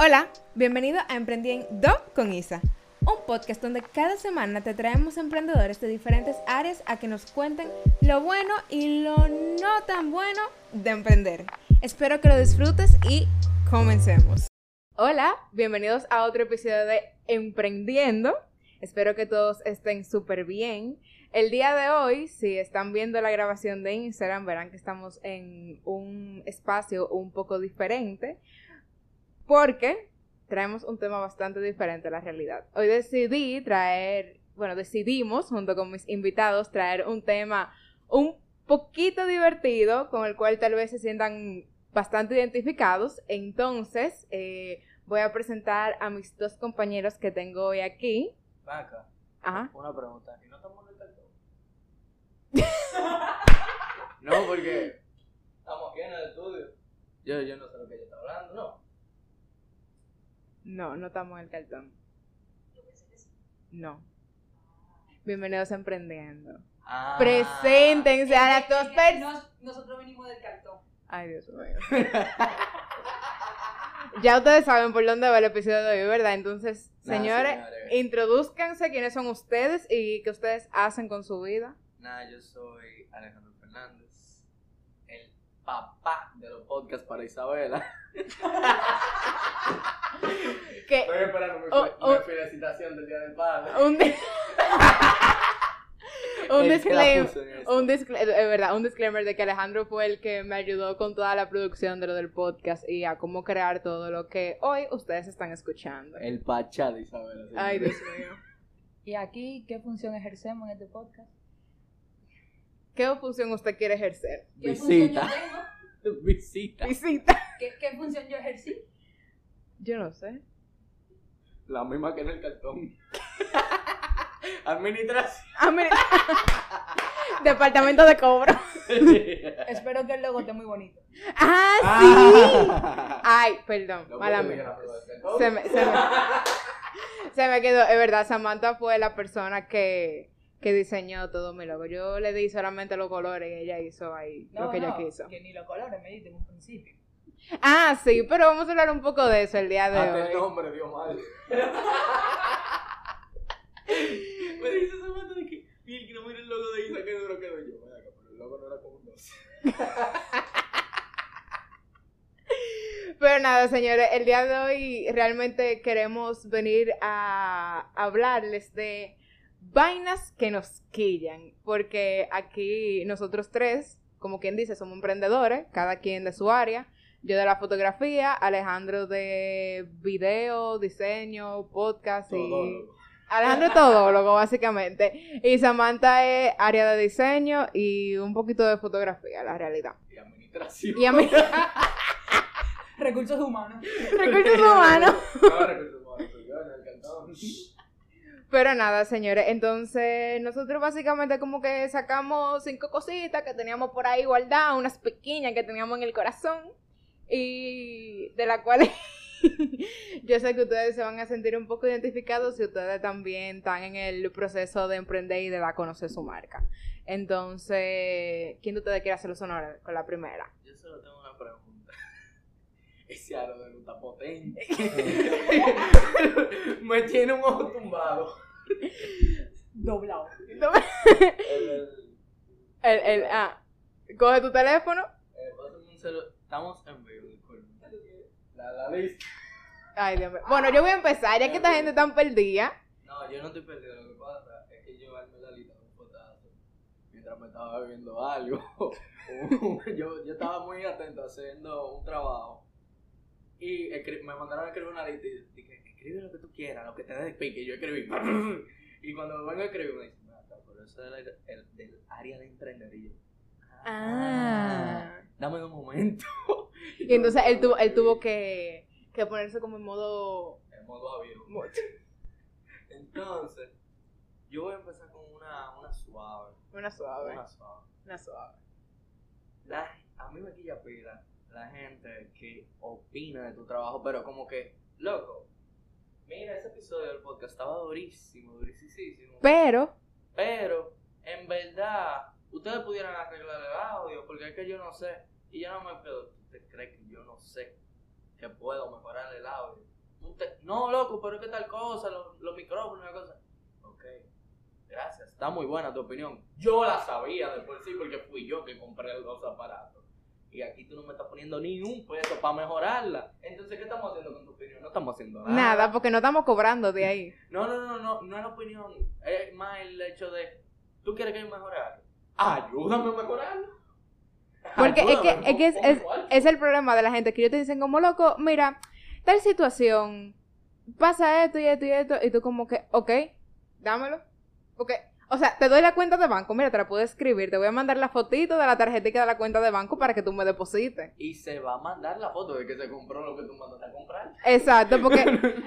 Hola, bienvenido a Emprendiendo con Isa, un podcast donde cada semana te traemos emprendedores de diferentes áreas a que nos cuenten lo bueno y lo no tan bueno de emprender. Espero que lo disfrutes y comencemos. Hola, bienvenidos a otro episodio de Emprendiendo. Espero que todos estén súper bien. El día de hoy, si están viendo la grabación de Instagram, verán que estamos en un espacio un poco diferente porque traemos un tema bastante diferente a la realidad. Hoy decidí traer, bueno, decidimos junto con mis invitados traer un tema un poquito divertido con el cual tal vez se sientan bastante identificados. Entonces, eh, voy a presentar a mis dos compañeros que tengo hoy aquí. Vaca, Ajá. una pregunta. ¿Y no estamos en el no, porque estamos aquí en el estudio. Yo, yo no sé lo que ella está hablando, ¿no? No, no estamos en el cartón. No. Bienvenidos a Emprendiendo. Ah. Preséntense a las dos personas. nosotros venimos del cartón. Ay, Dios mío. ya ustedes saben por dónde va el episodio de hoy, ¿verdad? Entonces, Nah, señores, señores. introduzcanse quiénes son ustedes y qué ustedes hacen con su vida. Nada, yo soy Alejandro Fernández, el papá de los podcasts para Isabela. Que Estoy esperando mi, Oh, fe- oh. mi felicitación del Día del Padre. un, un disclaimer. Un disclaimer, es verdad, un disclaimer de que Alejandro fue el que me ayudó con toda la producción de lo del podcast y a cómo crear todo lo que hoy ustedes están escuchando. El pachá de señores. Ay, Dios mío. ¿Y aquí qué función ejercemos en este podcast? ¿Qué función usted quiere ejercer? ¿Qué Visita. función yo tengo? Visita. Visita. ¿Qué, qué función yo ejercí? Yo no sé. La misma que en el cartón. Administración. Departamento de cobro. Espero que el logo esté muy bonito. Ah, sí. Ah. Ay, perdón, No mala puedo mía. a cartón. Se me, se, me, se me quedó, es verdad, Samantha fue la persona que, que diseñó todo mi logo. Yo le di solamente los colores y ella hizo ahí lo que ella quiso. que ni los colores me diste en un principio. Ah, sí, pero vamos a hablar un poco de eso el día de Hasta el hoy. nombre dio mal. Me dice esa de que, y el que no mira el logo de Isa, que duro quedó yo. Vaya, pero el logo no era como un 12. Pero nada, señores, el día de hoy realmente queremos venir a hablarles de vainas que nos quillan, porque aquí nosotros tres, como quien dice, somos emprendedores, cada quien de su área. Yo de la fotografía, Alejandro de video, diseño, podcast y... Alejandro es todólogo, básicamente. Y Samantha es área de diseño y un poquito de fotografía, la realidad. Y administración. Y a mí, Recursos humanos. recursos humanos. No, recursos humanos, yo en el cartón. Pero nada, señores, entonces nosotros básicamente como que sacamos cinco cositas que teníamos por ahí guardadas, unas pequeñas que teníamos en el corazón y de las cuales yo sé que ustedes se van a sentir un poco identificados si ustedes también están en el proceso de emprender y de dar a conocer su marca. Entonces, ¿quién de ustedes quiere hacer los honores con la primera? Yo solo tengo una pregunta. Ese aro de luz está potente. Me tiene un ojo tumbado. Doblado. El, el, El, el, ah, coge tu teléfono. eh, Estamos en vivo. La, la lista. Ay, Dios mío. Bueno, yo voy a empezar, ya que esta gente tan perdida. No, yo no estoy perdido. Lo que pasa es que yo armé la lista de un potazo mientras me estaba bebiendo algo. yo, yo estaba muy atento haciendo un trabajo. Y me mandaron a escribir una lista y dije, escribe lo que tú quieras, lo que te dé pique. Y yo escribí. y cuando me vengo a escribir me dicen, "Mira, pero eso es del, el- del área de emprender. Y yo, Ah. dame un momento. Y entonces él tuvo, él tuvo que, que ponerse como en modo... En modo avión. Entonces, yo voy a empezar con una, una suave. Una suave. Una suave. Una suave. La- a mí me quilla pila la gente que opina de tu trabajo, pero como que, loco, mira, ese episodio del podcast estaba durísimo, durísimo. Pero, Pero, en verdad, ustedes pudieran arreglar el audio, porque es que yo no sé. Y yo no me puedo. ¿Usted cree que yo no sé que puedo mejorar el audio? No, loco, pero es que tal cosa, los, los micrófonos, la cosa. Ok, gracias. Está muy buena tu opinión. Yo la sabía de por sí porque fui yo que compré los aparatos. Y aquí tú no me estás poniendo ni un peso para mejorarla. Entonces, ¿qué estamos haciendo con tu opinión? No estamos haciendo nada. Nada, porque no estamos cobrando de ahí. No, no, no, no, no es la opinión. Es más el hecho de, ¿tú quieres que yo mejore algo? Ayúdame a mejorarlo. Porque es que, es, que es, es- el problema de la gente que ellos te dicen como loco, mira, tal situación, pasa esto y esto y esto, y tú como que, ok, dámelo. Porque, o sea, te doy la cuenta de banco, mira, te la puedo escribir, te voy a mandar la fotito de la tarjetita de la cuenta de banco para que tú me deposites. Y se va a mandar la foto de que se compró lo que tú mandaste a comprar. Exacto, porque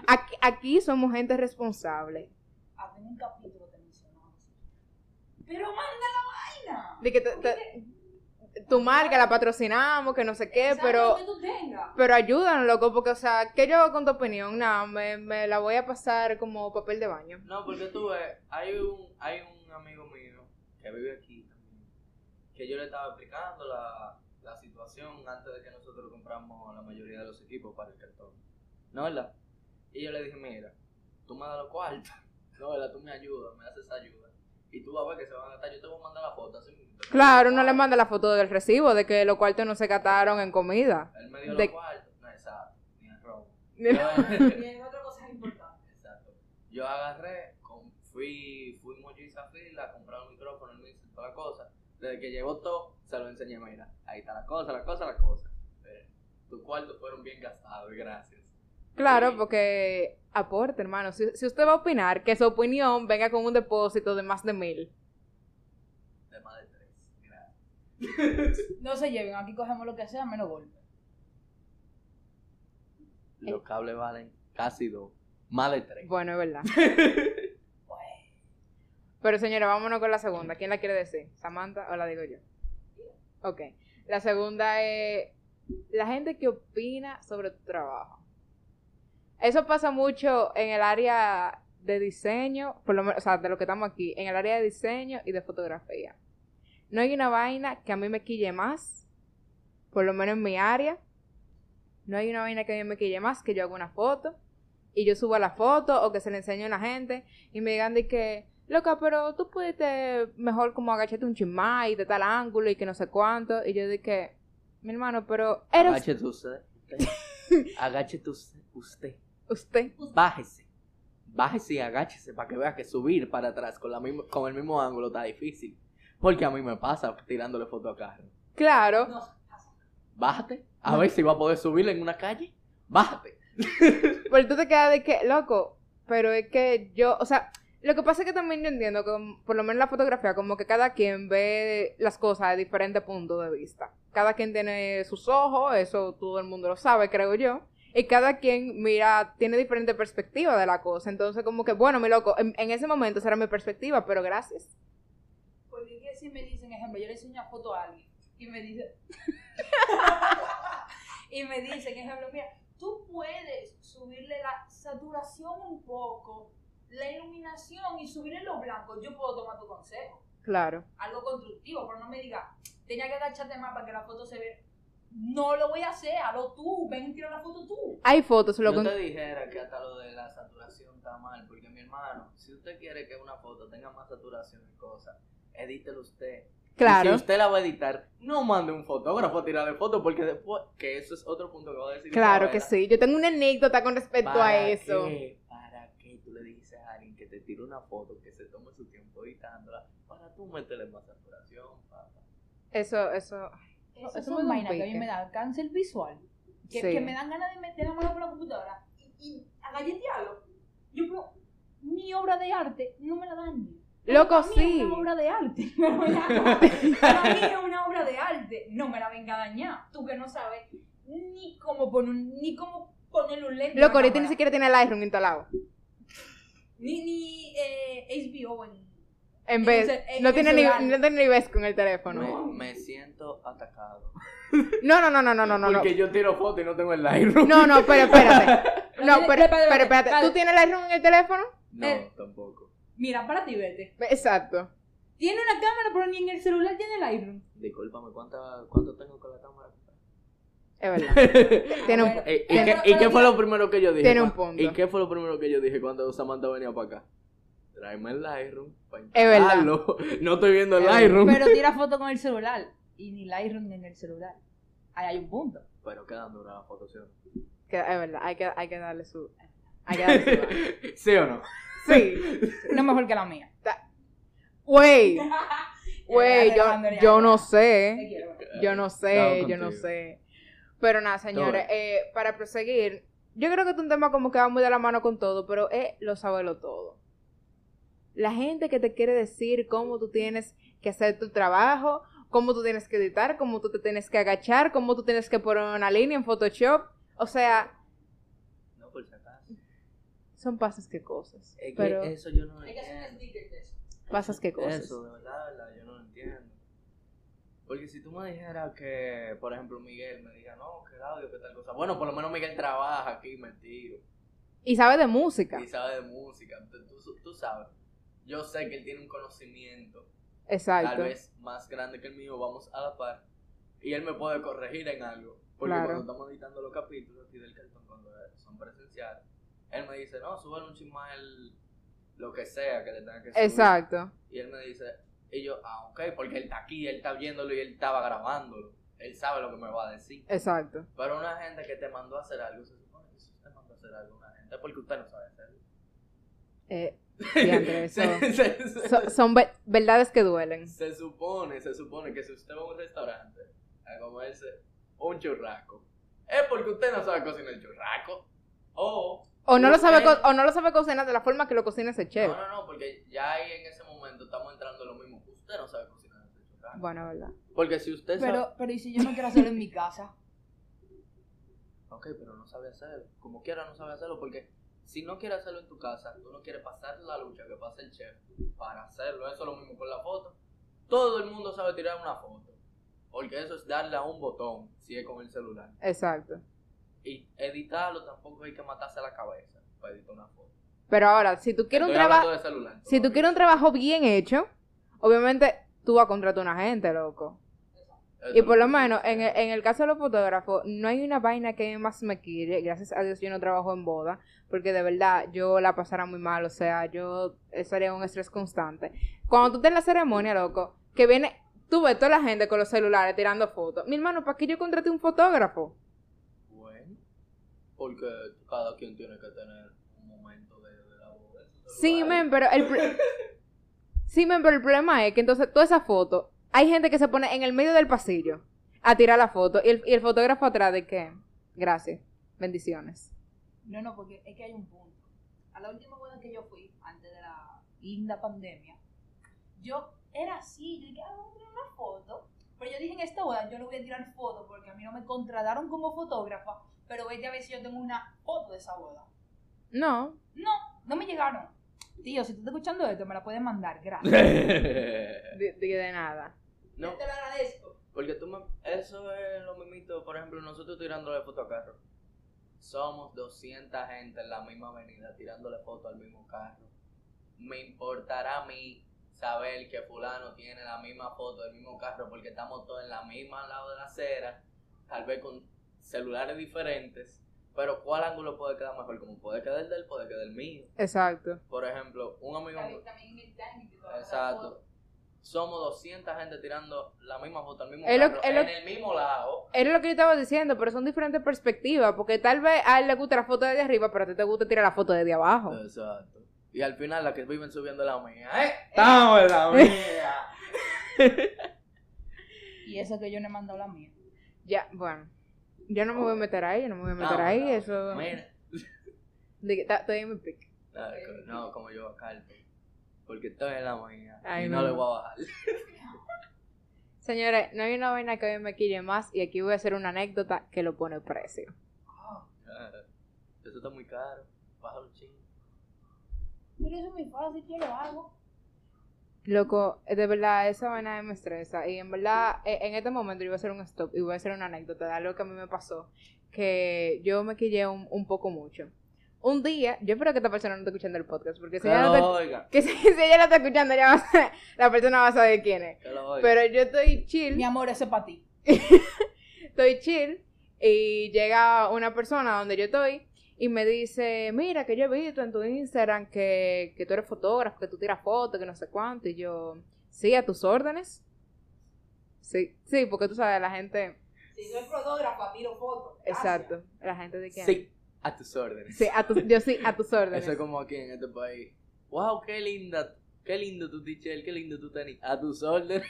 aquí, aquí somos gente responsable. Tengo un capítulo que mencionamos. Pero manda la vaina. De que te- te- tu marca la patrocinamos, que no sé qué, Exacto, pero... que tú. Pero ayúdanos, loco, porque, o sea, ¿qué yo hago con tu opinión? Nada, me, me la voy a pasar como papel de baño. No, porque tú ves, hay un, hay un amigo mío que vive aquí también, que yo le estaba explicando la, la situación antes de que nosotros compramos la mayoría de los equipos para el cartón. ¿No, verdad? Y yo le dije, mira, tú me das los cuartos, no, verdad, tú me ayudas, me haces ayuda. Y tú vas a ver que se van a gastar, yo te voy a mandar la foto así. Claro, no le manda la foto del recibo de que los cuartos no se gastaron en comida. Él me dio de- los cuartos, no, exacto, ni el robo. Y hay otra cosa importante. Exacto. Yo agarré, con- fui, fuimos yo y Zafir a comprar un micrófono, él me hizo toda la cosa. Desde que llegó todo, se lo enseñé, mira, ahí está la cosa, la cosa, la cosa. Eh, tus cuartos fueron bien gastados, y gracias. Claro, Sí. porque aporte, hermano. Si, si usted va a opinar, que su opinión venga con un depósito de más de mil. De más de tres, gracias. No se lleven, aquí cogemos lo que sea, menos golpe. Los cables valen casi dos, más de tres. Bueno, es verdad. Pero señora, vámonos con la segunda. ¿Quién la quiere decir? ¿Samantha o la digo yo? Ok. La segunda es la gente que opina sobre tu trabajo. Eso pasa mucho en el área de diseño, por lo menos, o sea, de lo que estamos aquí, en el área de diseño y de fotografía. No hay una vaina que a mí me quille más, por lo menos en mi área. No hay una vaina que a mí me quille más que yo hago una foto y yo subo la foto o que se le enseño a la gente y me digan de que, loca, pero tú pudiste mejor como agacharte un chismá y de tal ángulo y que no sé cuánto. Y yo dije, mi hermano, pero eres Agáchese usted. Agáchese usted. Usted. Bájese. Bájese y agáchese para que vea que subir para atrás con, la misma, con el mismo ángulo está difícil. Porque a mí me pasa tirándole foto a carro. Claro, No. Bájate. A ver si va a poder subir en una calle. Bájate. pero tú te quedas de que, loco, pero es que yo, o sea, lo que pasa es que también yo entiendo que, mm, por lo menos en la fotografía, como que cada quien ve las cosas de diferentes puntos de vista. Cada quien tiene sus ojos, eso todo el mundo lo sabe, creo yo. Y cada quien mira, tiene diferente perspectiva de la cosa. Entonces, como que, bueno, mi loco, en, en ese momento esa era mi perspectiva, pero gracias. Porque que si me dicen, ejemplo, yo le enseño una foto a alguien y me dice y me dicen, ejemplo, mira, tú puedes subirle la saturación un poco, la iluminación y subirle los blancos. Yo puedo tomar tu consejo, Claro. algo constructivo, pero no me diga, tenía que agacharte más para que la foto se vea. No lo voy a hacer, hazlo tú, ven y tira la foto tú. Hay fotos, Yo loco. te dijera que hasta lo de la saturación está mal. Porque mi hermano, si usted quiere que una foto tenga más saturación y cosas, edítelo usted. Y Claro. si usted la va a editar, no mande un fotógrafo a tirarle foto. Porque después, que eso es otro punto que va a decir. Claro que sí. Yo tengo una anécdota con respecto a ¿Para eso. qué? ¿Para qué tú le dices a alguien que te tire una foto, que se tome su tiempo editándola, para tú meterle más saturación, papá? Eso, eso. Esas Eso me son vainas que a mí me dan cáncer visual. Que, Sí. que me dan ganas de meter la mano por la computadora y, y agalletearlo. Yo, pero mi obra de arte no me la dañe. Loco, Para mí sí. Es una obra de arte. Para mí es una obra de arte. No me la venga a dañar. Tú que no sabes ni cómo poner, un- ni cómo ponerle un lente. a Loco, ahorita ni siquiera tiene el iPhone instalado. Ni, ni eh, HBO en. En En vez, el ce- en no tiene ni, no tiene ni vez con el teléfono. Me, me siento atacado. No, no, no, no, no, no, no. Porque yo tiro foto y no tengo el Lightroom. No, no, pero espérate. No, pero, espérate, pero espérate. espérate. ¿Tú tienes el iPhone en el teléfono? No, Eh. tampoco. Mira, para ti, vete. Exacto. Tiene una cámara, pero ni en el celular tiene el iPhone. Discúlpame, ¿cuánta, ¿cuánto tengo con la cámara? Es verdad. Tiene un, Bueno, ¿Y, qué, y qué fue lo primero que yo dije? Tiene un punto. ¿Y qué fue lo primero que yo dije cuando Samantha venía para acá? Tráeme el Lightroom para Es verdad. instalarlo. No estoy viendo el Es Lightroom. Pero tira foto con el celular. Y ni Lightroom en el celular. Ahí hay un punto. Pero quedan duras las fotos, ¿sí o no? que- es verdad, hay que, hay que darle su... Hay que darle su... ¿Sí o no? Sí. No mejor que la mía. Wey, wey, Ya, yo, yo no sé. Yo no sé, yo no sé. Pero nada, señores, eh, para proseguir, yo creo que es un tema como que va muy de la mano con todo, pero es lo saberlo todo. La gente que te quiere decir cómo tú tienes que hacer tu trabajo, cómo tú tienes que editar, cómo tú te tienes que agachar, cómo tú tienes que poner una línea en Photoshop. O sea, No, por si acaso. son pasas que cosas. Es que Pero eso yo no Hay que hacer un entiendo. sticker de eso. pasas que cosas. Eso, de verdad, de verdad, yo no lo entiendo. Porque si tú me dijeras que, por ejemplo, Miguel me diga, no, que audio, que tal cosa. Bueno, por lo menos Miguel trabaja aquí metido. Y sabe de música. Y sabe de música. Tú, tú- tú sabes. Yo sé que él tiene un conocimiento Exacto. tal vez más grande que el mío, vamos a la par. Y él me puede corregir en algo. Porque Claro. cuando estamos editando los capítulos aquí del cartón, cuando son presenciales, él me dice, no, súbele un chisma el lo que sea que le tenga que subir. Exacto. Y él me dice, y yo, ah, ok, porque él está aquí, él está viéndolo y él estaba grabándolo. Él sabe lo que me va a decir. Exacto. Pero una gente que te mandó a hacer algo, se supone que si usted mandó a hacer algo una gente, porque usted no sabe hacerlo. Eh, diantre, eso- se, se- se- so- son ve- verdades que duelen. se supone, se supone que si usted va a un restaurante a comerse un churraco, es porque usted no sabe cocinar el churraco. O. O no, lo sabe o no lo sabe cocinar de la forma que lo cocina ese chef. No, no, no, porque ya ahí en ese momento estamos entrando en lo mismo. Usted no sabe cocinar ese churraco. Bueno, verdad. Porque si usted sabe. Pero, pero ¿y si yo no quiero hacerlo en mi casa? Ok, pero no sabe hacerlo. Como quiera no sabe hacerlo porque si no quiere hacerlo en tu casa, tú no quieres pasar la lucha que pasa el chef para hacerlo. Eso es lo mismo con la foto. Todo el mundo sabe tirar una foto. Porque eso es darle a un botón si es con el celular. Exacto. Y editarlo tampoco hay que matarse la cabeza para editar una foto. Pero ahora, si tú quieres un Estoy trabajo, si tú quieres un trabajo bien hecho, obviamente tú vas a contratar a una gente, loco. Y por lo menos, en el, en el caso de los fotógrafos, no hay una vaina que más me quiere. Gracias a Dios yo no trabajo en boda, porque de verdad yo la pasara muy mal, o sea, yo estaría un estrés constante. Cuando tú estás en la ceremonia, loco, que viene, tú ves toda la gente con los celulares tirando fotos. Mi hermano, ¿para qué yo contraté un fotógrafo? Bueno, porque cada quien tiene que tener un momento de, de la boda. Sí, men, pero el, sí, men, pero el problema es que entonces toda esa foto, hay gente que se pone en el medio del pasillo a tirar la foto y el, y el fotógrafo atrás de que, gracias, bendiciones. No, no, porque es que hay un punto. A la última boda que yo fui, antes de la linda pandemia, yo era así, yo dije, ah, vamos a tirar una foto. Pero yo dije, en esta boda yo no voy a tirar foto porque a mí no me contrataron como fotógrafa, pero vete a ver si yo tengo una foto de esa boda. No, No, no me llegaron. Tío, si tú estás escuchando esto, me la puedes mandar, gracias. de, de- de nada. No, Te lo agradezco. porque tú me... Eso es lo mismito, por ejemplo, nosotros tirándole foto a carro. Somos 200 gente en la misma avenida tirándole foto al mismo carro. Me importará a mí saber que fulano tiene la misma foto del mismo carro porque estamos todos en la misma lado de la acera, tal vez con celulares diferentes, pero ¿cuál ángulo puede quedar mejor? Como puede quedar el del, puede quedar el mío. Exacto. Por ejemplo, un amigo... También, el Exacto. Somos 200 gente tirando la misma foto al mismo Es lo- carro, es lo- en el mismo lado. Era lo que yo estaba diciendo, pero son diferentes perspectivas, porque tal vez a él le gusta la foto desde arriba, pero a ti te gusta tirar la foto desde abajo. Exacto. Y al final la que viven subiendo es la mía. ¡Eh! ¡Estamos en la mía! Y eso que yo no he mandado la mía. Ya, bueno. Yo no me voy a meter ahí, yo no me voy a meter No, ahí, no, eso... Mira. de Estoy en mi pick. No, co- No, como yo a Carlton. Porque estoy en la mía. Ay, y no, no. le voy a bajar. Señores, no hay una vaina que a mí me quille más, y aquí voy a hacer una anécdota que lo pone precio. Ah, Eso está muy caro. Bájalo ching. Pero eso es muy fácil, yo lo hago. Loco, de verdad, esa vaina me estresa. Y en verdad, e- en este momento yo voy a hacer un stop y voy a hacer una anécdota de algo que a mí me pasó. Que yo me quillé un, un poco mucho. Un día, yo espero que esta persona no esté escuchando el podcast, porque si Que ella no lo está, oiga. que si, si ella no está escuchando, ya va a ser- la persona va a saber quién es. Que lo oiga. Pero yo estoy chill, Mi amor, ese es para ti. estoy chill, Y llega una persona donde yo estoy y me dice, mira, que yo he visto en tu Instagram que, que tú eres fotógrafo, que tú tiras fotos, que no sé cuánto. Y yo, sí, a tus órdenes. Sí, sí, porque tú sabes, la gente... Si soy fotógrafa, tiro fotos. Exacto, la gente de que... Sí, a tus órdenes. Sí, a tus- yo sí, a tus órdenes. Eso es como aquí en este país. Wow, qué linda, qué lindo tu t-shirt, qué lindo tu tenis. A tus órdenes.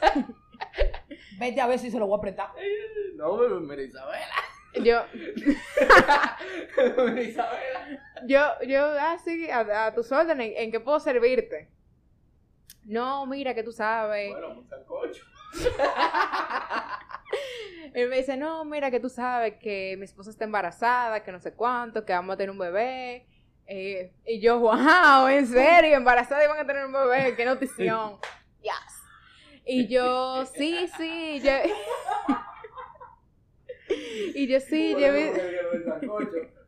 Vete a ver si se lo voy a apretar. No, pero mira Isabela. Yo, mira Isabela. yo, yo, ah, sí, a, a tus órdenes, ¿en qué puedo servirte? No, mira, que tú sabes. Bueno, un sancocho. Él me dice, no, mira, que tú sabes que mi esposa está embarazada, que no sé cuánto, que vamos a tener un bebé. Eh, y yo, wow, en serio, embarazada y van a tener un bebé, qué notición. Yes. Y yo, sí, sí, yo... y yo, sí, yo vi...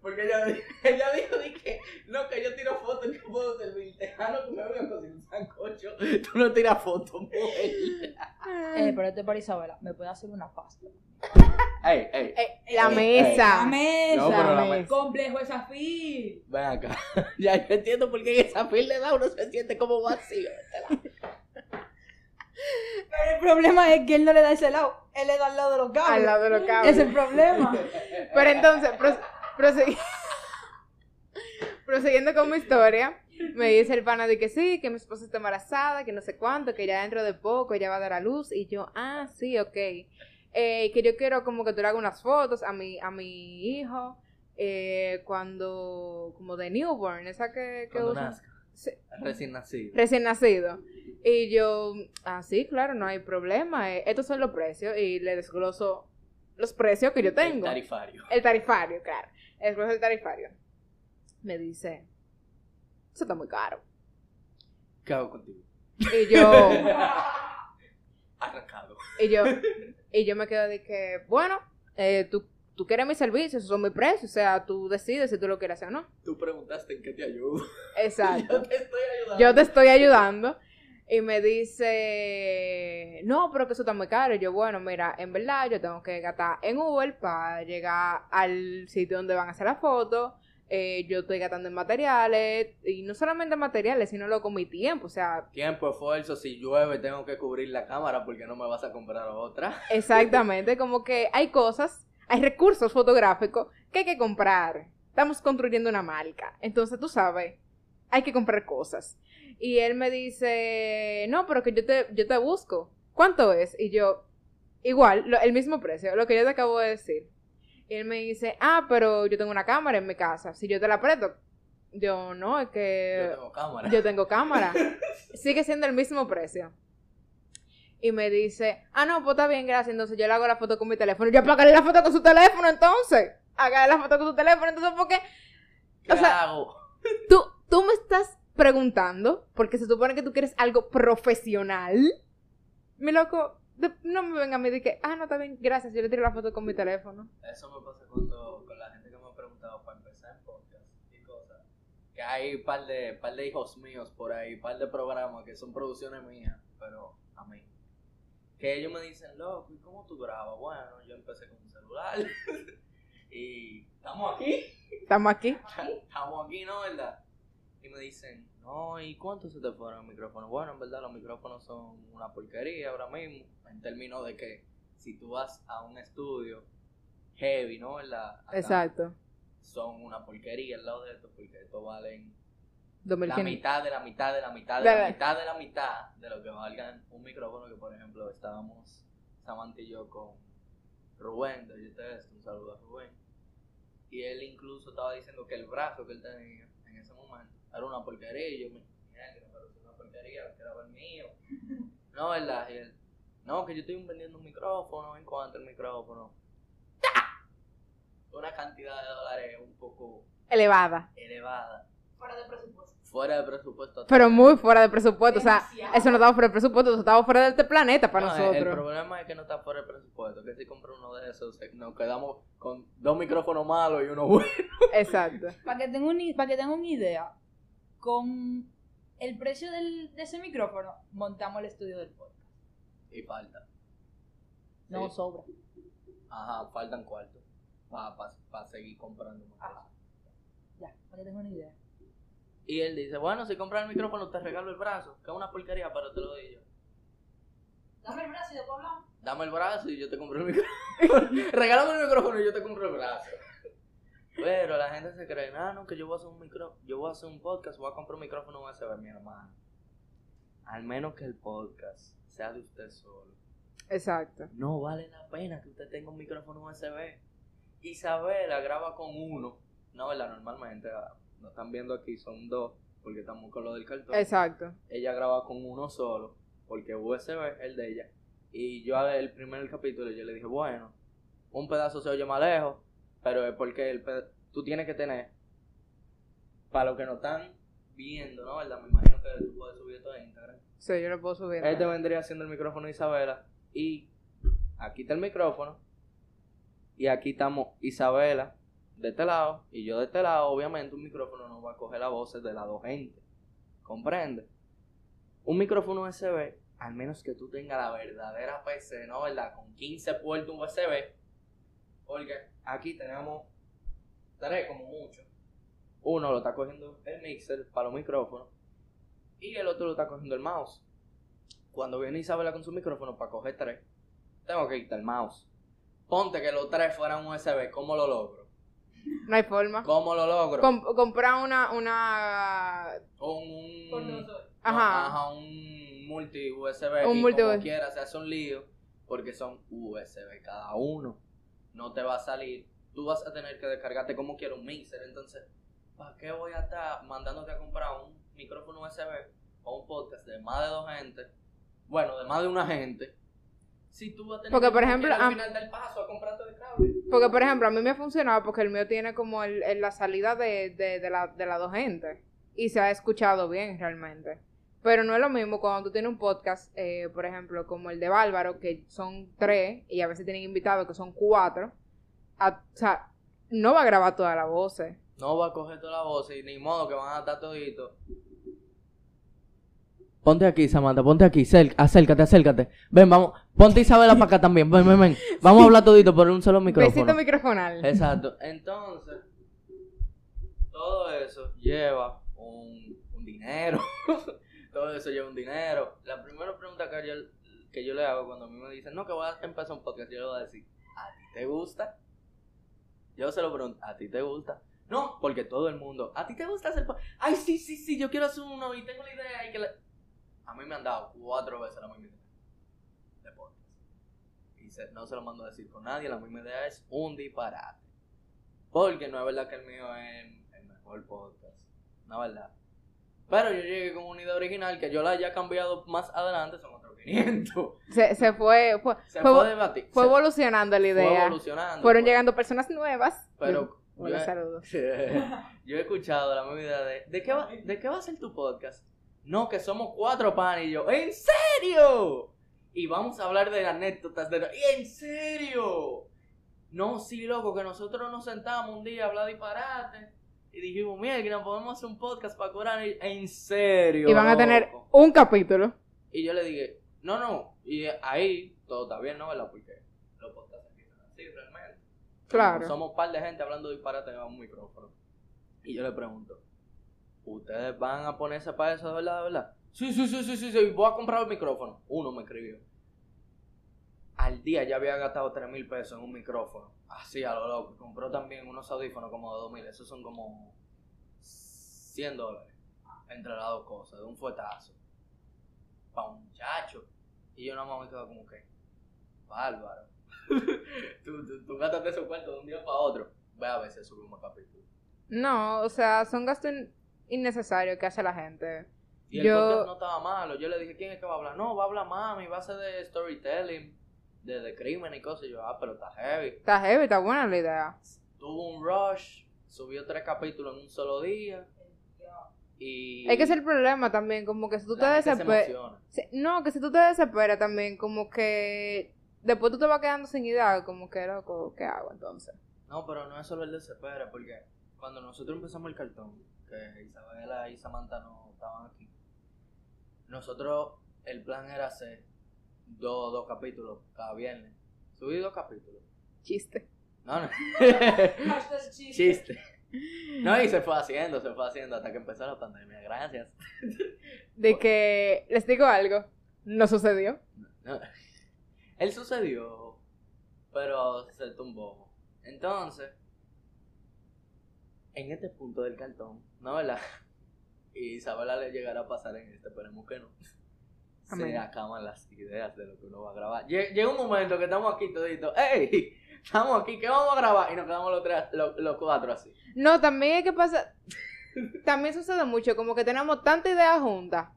Porque ella, ella dijo de que no, que yo tiro fotos que puedo servirte. Ah, no, que me vengan a cocinar un sancocho. Tú no tiras fotos, mujer. Eh, pero este para Isabela, ¿me puede hacer una pasta? Ey, ey, Eh, la Ey, mesa. La mesa. No, pero la mesa. Complejo esa fil. ven acá. Ya yo entiendo por qué en esa fila de da uno se siente como vacío. Pero el problema es que él no le da ese lado. Él le da al lado de los cables. Al lado de los cables. Es el problema. Pero entonces, prosegui- prosiguiendo con mi historia, me dice el pana de que sí, que mi esposa está embarazada, que no sé cuánto, que ya dentro de poco ella va a dar a luz. Y yo, ah, sí, ok. Eh, que yo quiero como que tú le hagas unas fotos a mi, a mi hijo eh, cuando, como de newborn, esa que, que usan. Sí, Recién nacido. recién nacido. Y yo, ah, sí, claro, no hay problema. eh, estos son los precios. Y le desgloso los precios que yo tengo. El tarifario. El tarifario, claro. Después del tarifario. Me dice, eso está muy caro. ¿Qué hago contigo? Y yo, Arrancado. y yo, y yo me quedo de que, bueno, eh, tú, tú quieres mis servicios, esos son mis precios, o sea, tú decides si tú lo quieres hacer o no. Tú preguntaste en qué te ayudo. Exacto. Yo te estoy ayudando. Yo te estoy ayudando. Y me dice, no, pero que eso está muy caro. Y yo, bueno, mira, en verdad yo tengo que gastar en Uber para llegar al sitio donde van a hacer la foto. Eh, yo estoy gastando en materiales. Y no solamente en materiales, sino lo con mi tiempo. O sea, Tiempo, esfuerzo, si llueve tengo que cubrir la cámara porque no me vas a comprar otra. exactamente, como que hay cosas, hay recursos fotográficos que hay que comprar. Estamos construyendo una marca. Entonces, tú sabes, hay que comprar cosas. Y él me dice, no, pero que yo te, yo te busco. ¿Cuánto es? Y yo, igual, lo- el mismo precio, lo que yo te acabo de decir. Y él me dice, ah, pero yo tengo una cámara en mi casa. Si yo te la presto. Yo, no, es que Yo tengo cámara. yo tengo cámara. Sigue siendo el mismo precio. Y me dice, ah, no, pues está bien, gracias. Entonces yo le hago la foto con mi teléfono. Yo apagaré la foto con su teléfono, entonces. Hágale la foto con su teléfono, entonces, porque ¿Qué o sea- hago? tú, tú me estás preguntando, porque se supone que tú quieres algo profesional. Mi loco, de- no me venga a mí de que, ah, no, está bien, gracias, yo le tiro la foto con mi teléfono. Eso me pasa cuando con la gente que me ha preguntado para empezar en podcast y cosas. Que hay un par de, par de hijos míos por ahí, par de programas que son producciones mías, pero a mí. Que ellos me dicen, loco, ¿y cómo tú grabas? Bueno, yo empecé con un celular y estamos aquí. Estamos aquí. Estamos aquí, ¿no? ¿Verdad? Y me dicen, no, ¿y cuánto se te fueron los micrófonos? Bueno, en verdad los micrófonos son una porquería ahora mismo, en términos de que si tú vas a un estudio heavy, ¿no? ¿Verdad? Acá Exacto. Son una porquería al lado de esto, porque esto valen la 2500. mitad de la mitad de la mitad de la la- mitad de la mitad de lo que valgan un micrófono que, por ejemplo, estábamos Samantha y yo con Rubén de ustedes, un saludo a Rubén. Y él incluso estaba diciendo que el brazo que él tenía en ese momento era una porquería. Y yo me que una porquería, que era el mío. No, ¿verdad? Y él, no, que yo estoy vendiendo un micrófono, en cuanto el micrófono. ¡Ta! Una cantidad de dólares un poco Elevada. elevada, Fuera de presupuesto. fuera de presupuesto. Pero muy fuera de presupuesto. O sea, eso no estaba fuera de presupuesto, eso estaba fuera de este planeta para No, El nosotros. problema es que no está fuera de presupuesto, que si compro uno de esos, eh, nos quedamos con dos micrófonos malos y uno bueno. Exacto. Para que tengan un, para que tengan una idea, con el precio del, de ese micrófono, montamos el estudio del podcast. Y falta. No Sí. sobra. Ajá, faltan cuartos. Para pa, pa seguir comprando más Ajá. Ya, para que tenga una idea. Y él dice, bueno, si compras el micrófono te regalo el brazo, que es una porquería, pero te lo doy yo. Dame el brazo y después hablamos. Dame el brazo y yo te compro el micrófono. Regálame el micrófono y yo te compro el brazo. Pero la gente se cree, ah, no, que yo voy a hacer un micro, yo voy a hacer un podcast, voy a comprar un micrófono USB, mi hermano. Al menos que el podcast sea de usted solo. Exacto. No vale la pena que usted tenga un micrófono USB. Isabela graba con uno. No, ¿verdad? Normalmente, ah, no están viendo aquí, son dos, porque estamos con lo del cartón. Exacto. Ella graba con uno solo, porque USB es el de ella. Y yo el primer capítulo yo le dije, bueno, un pedazo se oye más lejos, pero es porque el tú tienes que tener, para los que no están viendo, ¿no? ¿Verdad? Me imagino que tú puedes subir esto en Instagram. Sí, yo lo puedo subir. Este vendría siendo el micrófono de Isabela. Y aquí está el micrófono. Y aquí estamos Isabela de este lado. Y yo de este lado. Obviamente un micrófono no va a coger las voces de las dos gente. ¿Comprende? Un micrófono USB, al menos que tú tengas la verdadera PC, ¿no? ¿Verdad? Con 15 puertos USB. Porque aquí tenemos tres como mucho. Uno lo está cogiendo el mixer para los micrófonos. Y el otro lo está cogiendo el mouse. Cuando viene Isabela con su micrófono para coger tres, tengo que quitar el mouse. Ponte que los tres fueran USB, ¿cómo lo logro? No hay forma. ¿Cómo lo logro? Com- comprar una, una... Un. Nosotros. Ajá. Ajá, un multi USB. Un y multi como USB. quiera, se hace un lío. Porque son USB cada uno. No te va a salir. Tú vas a tener que descargarte como quiera un mixer. Entonces, ¿para qué voy a estar mandándote a comprar un micrófono USB o un podcast de más de dos gente? Bueno, de más de una gente. Si tú vas a tener Porque, que por ejemplo, al final del paso a comprarte el cable. Porque, por ejemplo, a mí me ha funcionado porque el mío tiene como el, el- la salida de, de, de la, de las dos gente. Y se ha escuchado bien realmente. Pero no es lo mismo cuando tú tienes un podcast, eh, por ejemplo, como el de Bárbaro, que son tres, y a veces tienen invitados que son cuatro. A- o sea, no va a grabar todas las voces. No va a coger toda la voz y ni modo que van a estar toditos. Ponte aquí, Samantha, ponte aquí, acércate, acércate. Ven, vamos, ponte Isabela para acá también, ven, ven, ven. Vamos a hablar todito por un solo micrófono. Besito microfonal. Exacto. Entonces, todo eso lleva un, un dinero. todo eso lleva un dinero. La primera pregunta que yo, que yo le hago cuando a mí me dicen, no, que voy a empezar un podcast, yo le voy a decir, ¿a ti te gusta? Yo se lo pregunto, ¿a ti te gusta? No, porque todo el mundo, ¿a ti te gusta hacer podcast? Ay, sí, sí, sí, yo quiero hacer uno y tengo la idea y que le... A mí me han dado cuatro veces la misma idea de podcast. Y no se lo mando a decir con nadie, la misma idea es un disparate. Porque no es verdad que el mío es el mejor podcast. No es verdad. Pero yo llegué con una idea original que yo la haya cambiado más adelante, son otros 500. Se, se fue, fue, Se fue, fue, debatir. fue se- evolucionando la fue idea. evolucionando. Fueron pues. llegando personas nuevas. Pero Hola, yo, saludos. yo he escuchado la misma idea de ¿de qué, va, ¿de qué va a ser tu podcast? No, que somos cuatro pan y yo, ¿en serio? Y vamos a hablar de anécdotas de... ¿Y en serio? No, sí, loco, que nosotros nos sentamos un día a hablar disparate y dijimos, mira, que nos podemos hacer un podcast para curar. Y- En serio. Y van a tener loco?". un capítulo. Y yo le dije, no, no. Y ahí todo está bien, ¿no? ¿Verdad? Porque los podcasts aquí son así realmente. Claro. Somos un par de gente hablando disparate a un micrófono. Y yo le pregunto, ¿ustedes van a ponerse para eso de verdad, de verdad? Sí, sí, sí, sí, sí, sí, voy a comprar el micrófono. Uno me escribió. Al día ya había gastado 3 mil pesos en un micrófono. Así a lo loco. Compró también unos audífonos como de 2 mil. Esos son como 100 dólares. Entre las dos cosas, de un fuetazo. Para un muchacho. Y yo nada más me quedo como que, bárbaro. tú, tú, tú gastas esos cuartos de un día para otro. Ve a ver si subimos capítulo. No, o sea, son gastos in- innecesarios que hace la gente. Y el Yo- podcast no estaba malo. Yo le dije, ¿quién es que va a hablar? No, va a hablar mami, va a ser de storytelling, de, de crimen y cosas. Y yo, ah, pero está heavy. Está heavy, está buena la idea. Tuvo un rush, subió tres capítulos en un solo día. Y Es que es el problema también, como que si tú te desesperas. No, que si tú te desesperas también, como que después tú te vas quedando sin idea, como que loco, ¿qué hago entonces? No, pero no es solo el desespero, porque cuando nosotros empezamos el cartón, que Isabela y Samantha no estaban aquí, nosotros, el plan era hacer dos, dos capítulos cada viernes. Subí dos capítulos. Chiste. No, no. Hashtag chiste. Chiste. No, y se fue haciendo, se fue haciendo hasta que empezó la pandemia. Gracias. De que, les digo algo, no sucedió. No. Él sucedió, pero se tumbó. Entonces, en este punto del cartón, ¿no verdad? Y Isabela le llegará a pasar en este, esperemos que no. Amén. Se acaban las ideas de lo que uno va a grabar. Lle- Llega un momento que estamos aquí toditos. ¡Ey! Estamos aquí, ¿qué vamos a grabar? Y nos quedamos los, tres, los, los cuatro así. No, también hay que pasar. También sucede mucho, como que tenemos tanta idea juntas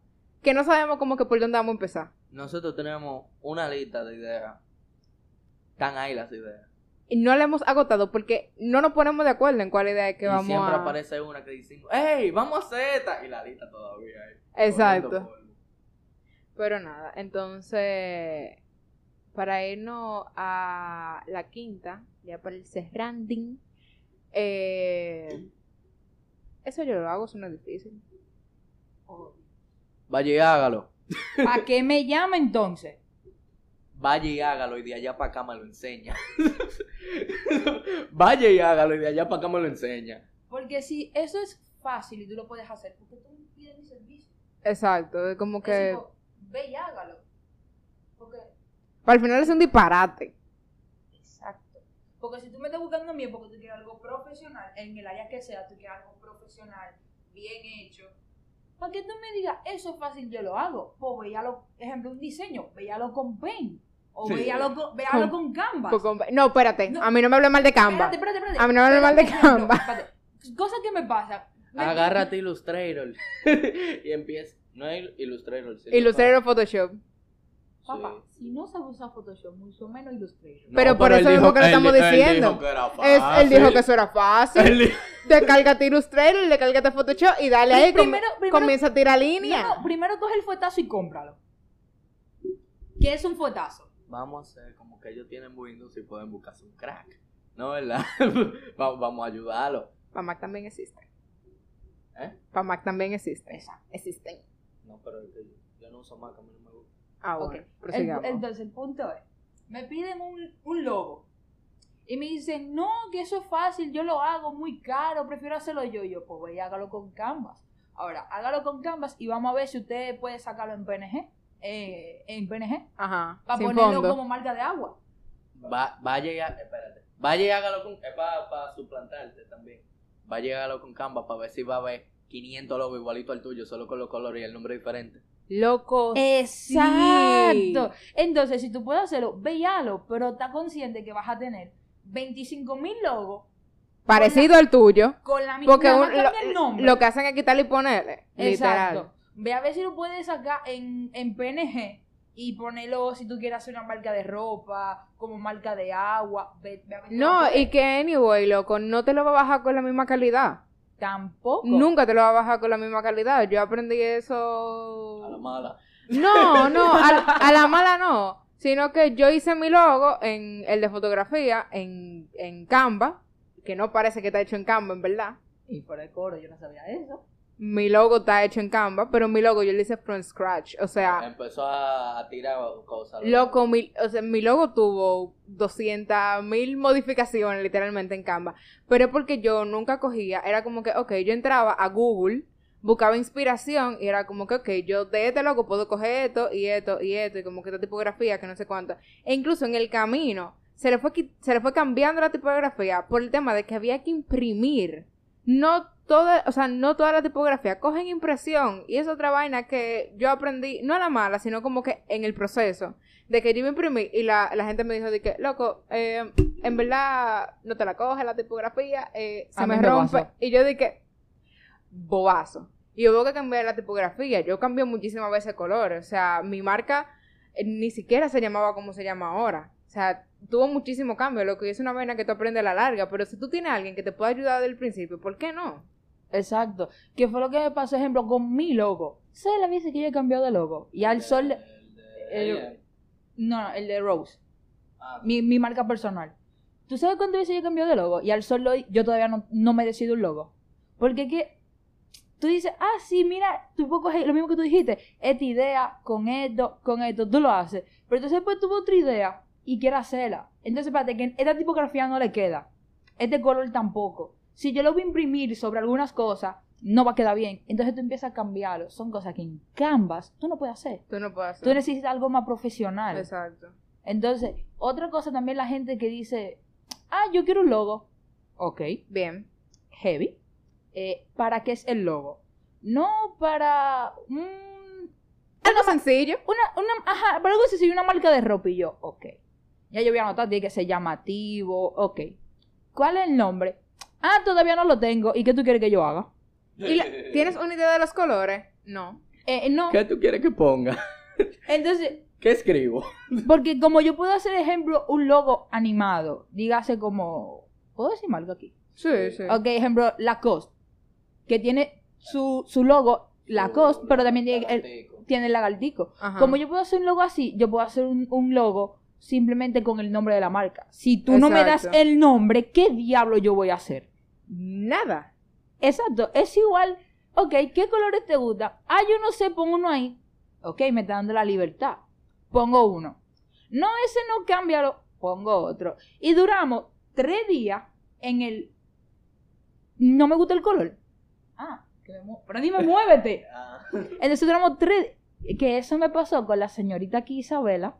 que no sabemos como que por dónde vamos a empezar. Nosotros tenemos una lista de ideas. Están ahí las ideas. Y no la hemos agotado porque no nos ponemos de acuerdo en cuál idea es que y vamos siempre a. aparece una que dice, ¡Ey! Vamos a hacer esta. Y la lista todavía ahí. Exacto. Pero nada, entonces, para irnos a la quinta, ya para el cerranding, eh, eso yo lo hago, eso no es difícil. Vaya y hágalo. ¿A qué me llama entonces? Vaya y hágalo y de allá para acá me lo enseña. Vaya y hágalo y de allá para acá me lo enseña. Porque si eso es fácil y tú lo puedes hacer, ¿por qué tú me pides mi servicio? Exacto, es como Es que ve y hágalo. Porque, al final es un disparate. exacto. Porque si tú me estás buscando a mí porque tú quieres algo profesional, en el área que sea, tú quieres algo profesional, bien hecho. Para que tú me digas, eso es fácil, yo lo hago. Pues véalo, ejemplo, un diseño, véalo con Paint. O Sí. véalo, con, véalo Con- con Canvas. No, espérate, No. a mí no me hable mal de Canva. Espérate, espérate, espérate. A mí no me hable mal de Espérate, ejemplo, Canva. espérate. Cosa que me pasa. me- Agárrate Illustrator. y empieza. No es Illustrator. sí, Illustrator o Photoshop. Papá, Sí. si no sabes usar Photoshop, mucho menos Illustrator. No, Pero por eso mismo dijo- que lo él estamos di- él diciendo. dijo que era Es, él dijo fácil. que eso era fácil. Él Descárgate Illustrator, descárgate Photoshop y dale ahí. com- Primero- primero- comienza a tirar línea. No, no, primero coge el fuetazo y cómpralo. ¿Qué es un fuetazo? Vamos a hacer como que ellos tienen Windows y pueden buscarse un crack. ¿No, verdad? Va- Vamos a ayudarlo. Para Mac también existe. ¿Eh? Para Mac también existe. Existen. No, pero es que yo, no uso Mac, a mí no me gusta. Ah, Ok. bueno. El- prosigamos. entonces, el punto es, me piden un, un logo. Y me dicen, no, que eso es fácil, yo lo hago muy caro, prefiero hacerlo yo. Y yo, pues voy, hágalo con Canvas. Ahora, hágalo con Canvas y vamos a ver si usted puede sacarlo en PNG. eh, en PNG. Ajá. Para sin ponerlo fondo. como marca de agua. Va, vaya y há- espérate. Vaya y hágalo con. Es para suplantarte también. Vaya y hágalo con Canva para ver si va a haber 500 logos igualito al tuyo, solo con los colores y el nombre diferente. Loco. Exacto. Entonces, si tú puedes hacerlo, véalo, pero está consciente que vas a tener 25 mil logos Parecido al tuyo. con la misma Porque un- cambia el lo, nombre. lo que hacen es quitarle y ponerle. Literal. Exacto. Ve a ver si lo puedes sacar en, en PNG y ponerlo si tú quieres hacer una marca de ropa, como marca de agua. Ve, ve a ver si lo No, y que anyway, loco, no te lo va a bajar con la misma calidad. Tampoco. Nunca te lo va a bajar con la misma calidad. Yo aprendí A la eso. mala. No, no, a, a la mala no. Sino que yo hice mi logo en el de fotografía en, en Canva, que no parece que está hecho en Canva, en verdad. Y por el coro, yo no sabía eso. Mi logo está hecho en Canva, pero mi logo yo lo hice from scratch. O sea, Empezó a, tirar cosas. loco, mi, o sea, mi logo tuvo 200 mil modificaciones literalmente en Canva. Pero es porque yo nunca cogía, era como que, ok, yo entraba a Google, buscaba inspiración y era como que, ok, yo de este logo puedo coger esto y esto y esto y como que esta tipografía que no sé cuánto. E incluso en el camino se le fue, se le fue cambiando la tipografía por el tema de que había que imprimir. No toda, o sea, no toda la tipografía, cogen impresión y es otra vaina que yo aprendí, no a la mala, sino como que en el proceso de que yo me imprimí y la, la gente me dijo de que, loco, eh, en verdad no te la coge la tipografía, eh, se me rompe. Y yo dije, bobazo. Y hubo que cambiar la tipografía. Yo cambié muchísimas veces colores. O sea, mi marca eh, ni siquiera se llamaba como se llama ahora. O sea, tuvo muchísimo cambio. Lo que es una vaina que tú aprendes a la larga. Pero si tú tienes a alguien que te pueda ayudar desde el principio, ¿por qué no? Exacto. Que fue lo que me pasó, ejemplo, con mi logo. ¿Sabes la veces que yo he cambiado de logo? Y al sol... El No, no, el de Rose. Ah, Mi, mi marca personal. ¿Tú sabes cuántas veces yo he cambiado de logo? Y al sol hoy yo todavía no, no me decido un logo. Porque que tú dices, ah, sí, mira, tú puedes coger lo mismo que tú dijiste, esta idea, con esto, con esto, tú lo haces. Pero entonces después tuve otra idea y quiero hacerla. Entonces, espérate, que esta tipografía no le queda. Este color tampoco. Si yo lo voy a imprimir sobre algunas cosas, no va a quedar bien. Entonces tú empiezas a cambiarlo. Son cosas que en Canvas tú no puedes hacer. Tú no puedes hacer. Tú necesitas algo más profesional. Exacto. Entonces, otra cosa también la gente que dice, ah, yo quiero un logo. Ok, Bien. heavy. Eh, ¿Para qué es el logo? No para un... Algo sencillo. Una, una, ajá, para algo sencillo, una marca de ropa y yo, ok. Ya yo voy a anotar, tiene que ser llamativo, ok. ¿Cuál es el nombre? Ah, todavía no lo tengo. ¿Y qué tú quieres que yo haga? ¿Y la- ¿Tienes una idea de los colores? No. Eh, no. ¿Qué tú quieres que ponga? Entonces, ¿Qué escribo? porque como yo puedo hacer, ejemplo, un logo animado, dígase como... ¿Puedo decir marca aquí? Sí, sí. Ok, ejemplo, Lacoste, que tiene su, su logo Lacoste, pero también tiene el, tiene el lagartico. Ajá. Como yo puedo hacer un logo así, yo puedo hacer un, un logo simplemente con el nombre de la marca. Si tú no me das el nombre, ¿qué diablo yo voy a hacer? Nada. Exacto, es igual. Ok, ¿qué colores te gustan? Ah, yo no sé, pongo uno ahí. Ok, me está dando la libertad. Pongo uno. No, ese no, cámbialo. Pongo otro. Y duramos tres días en el... No me gusta el color. Ah, que me mu- pero dime, muévete. Ah. Entonces duramos tres... Que eso me pasó con la señorita aquí, Isabela.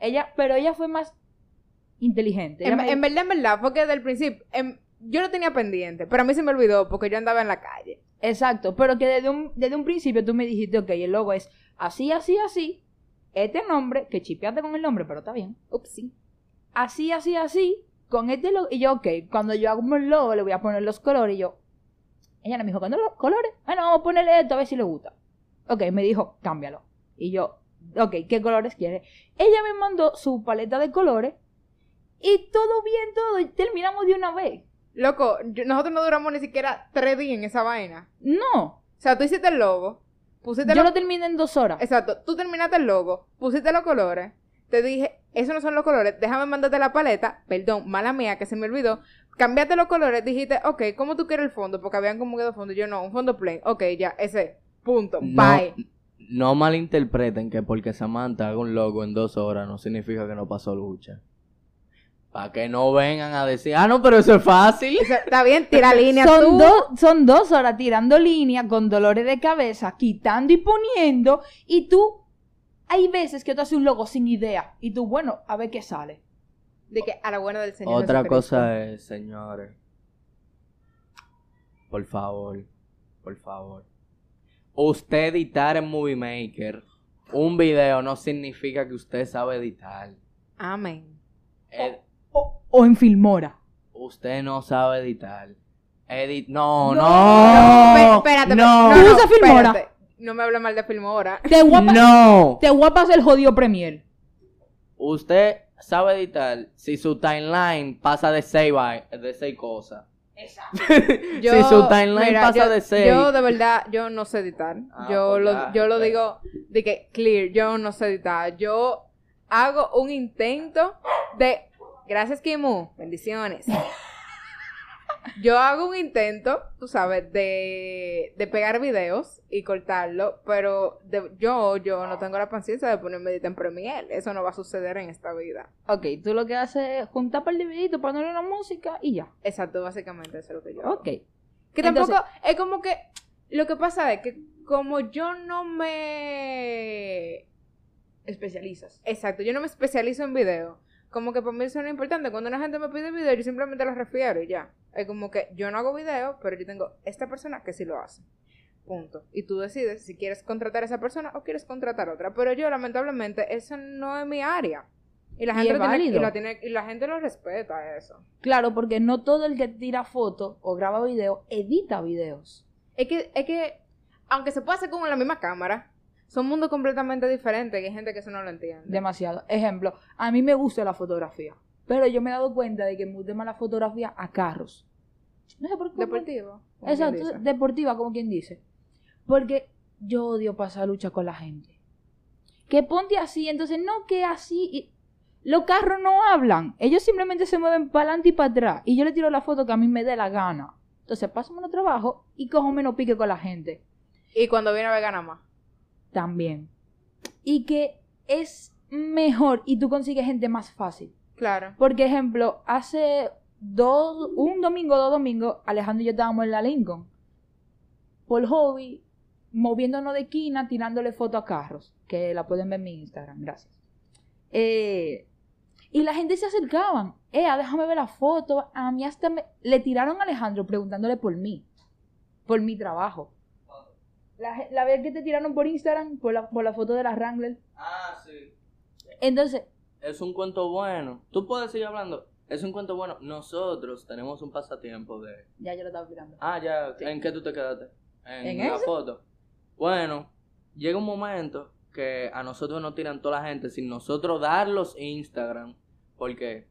Ella, pero ella fue más inteligente. En, me- en verdad, en verdad, porque desde el principio, yo lo tenía pendiente, pero a mí se me olvidó porque yo andaba en la calle. Exacto, pero que desde un, desde un principio tú me dijiste, ok, el logo es así, así, así, este nombre, que chipeaste con el nombre, pero está bien, Upsi. así, así, así, con este logo, y yo, ok, cuando yo hago un logo le voy a poner los colores, y yo, ella no me dijo, ¿cuándo los colores? Bueno, vamos a ponerle esto a ver si le gusta. Ok, me dijo, cámbialo. Y yo, ok, ¿qué colores quiere? Ella me mandó su paleta de colores, y todo bien, todo, y terminamos de una vez. Loco, yo- nosotros no duramos ni siquiera tres días en esa vaina. No, O sea, tú hiciste el logo, pusiste yo lo terminé en dos horas. Exacto, tú terminaste el logo, pusiste los colores, te dije, esos no son los colores, déjame mandarte la paleta, perdón, mala mía que se me olvidó, cambiaste los colores, dijiste, ok, ¿cómo tú quieres el fondo? Porque habían como que dos fondos, yo no, un fondo plain, ok, ya, ese, punto, No, bye. no malinterpreten que porque Samantha haga un logo en dos horas no significa que no pasó lucha. Para que no vengan a decir, ah, no, pero eso es fácil. Está bien, tira línea son, tú. dos son dos horas tirando línea con dolores de cabeza, quitando y poniendo, y tú, hay veces que tú haces un logo sin idea, y tú, bueno, a ver qué sale. De que a la buena del Señor Otra cosa es, señores. Por favor, por favor. Usted editar en Movie Maker un video no significa que usted sabe editar. Amén. Ed- O, en Filmora. usted no sabe editar. Edit no, No. no. Espérate, no. no, no, ¿Tú usas Filmora? espérate. No me hable mal de Filmora. Te pa- No. te voy a pasar el jodido Premier. Usted sabe editar si su timeline pasa de seis, de seis cosas. Yo, si su timeline mira, pasa yo- de seis. Yo de verdad, yo no sé editar. Ah, yo pues lo, ya, yo lo digo de que clear, yo no sé editar. Yo hago un intento de gracias Kimu, bendiciones. Yo hago un intento, tú sabes, de, de pegar videos y cortarlo, pero de- yo, yo no tengo la paciencia de ponerme editar en Premiere. Eso no va a suceder en esta vida. Ok, tú lo que haces es juntar para el videito, ponerle una música y ya. Exacto, básicamente eso es lo que yo hago. Ok. Que Entonces- tampoco, es como que, lo que pasa es que como yo no me... Especializas. Exacto, yo no me especializo en video. Como que para mí eso no es importante. Cuando una gente me pide video, yo simplemente lo refiero y ya. Es como que yo no hago video, pero yo tengo esta persona que sí lo hace. Punto. Y tú decides si quieres contratar a esa persona o quieres contratar a otra. Pero yo, lamentablemente, eso no es mi área. Y la gente, lo tiene- válido. y la tiene- y la gente lo respeta eso. Claro, porque no todo el que tira fotos o graba video edita videos. Es que, es que, aunque se puede hacer con la misma cámara, son mundos completamente diferentes y hay gente que eso no lo entiende. Demasiado. Ejemplo, a mí me gusta la fotografía, pero yo me he dado cuenta de que me gusta más la fotografía a carros. No sé por qué. Quien Exacto, deportiva, como quien dice. Porque yo odio pasar lucha con la gente. Que ponte así, entonces no que así. y- Los carros no hablan, ellos simplemente se mueven para adelante y para atrás. Y yo le tiro la foto que a mí me dé la gana. Entonces paso menos trabajo y cojo menos pique con la gente. Y cuando viene a ver gana más. También. Y que es mejor y tú consigues gente más fácil. Claro. Por ejemplo, hace dos, un domingo, dos domingos, Alejandro y yo estábamos en la Lincoln. Por hobby, moviéndonos de esquina, tirándole fotos a carros, que la pueden ver en mi Instagram, gracias. Eh, y la gente se acercaban, eh, déjame ver la foto. A mí hasta me- le tiraron a Alejandro preguntándole por mí, por mi trabajo. La, la vez que te tiraron por Instagram, por la, por la foto de la Wrangler. Ah, sí. Entonces, Es un cuento bueno. Tú puedes seguir hablando. Es un cuento bueno. Nosotros tenemos un pasatiempo de. ya yo lo estaba explicando. Ah, ya. ¿En qué tú te quedaste? En, ¿En la eso? foto. Bueno, llega un momento que a nosotros nos tiran toda la gente sin nosotros dar los Instagram. Porque,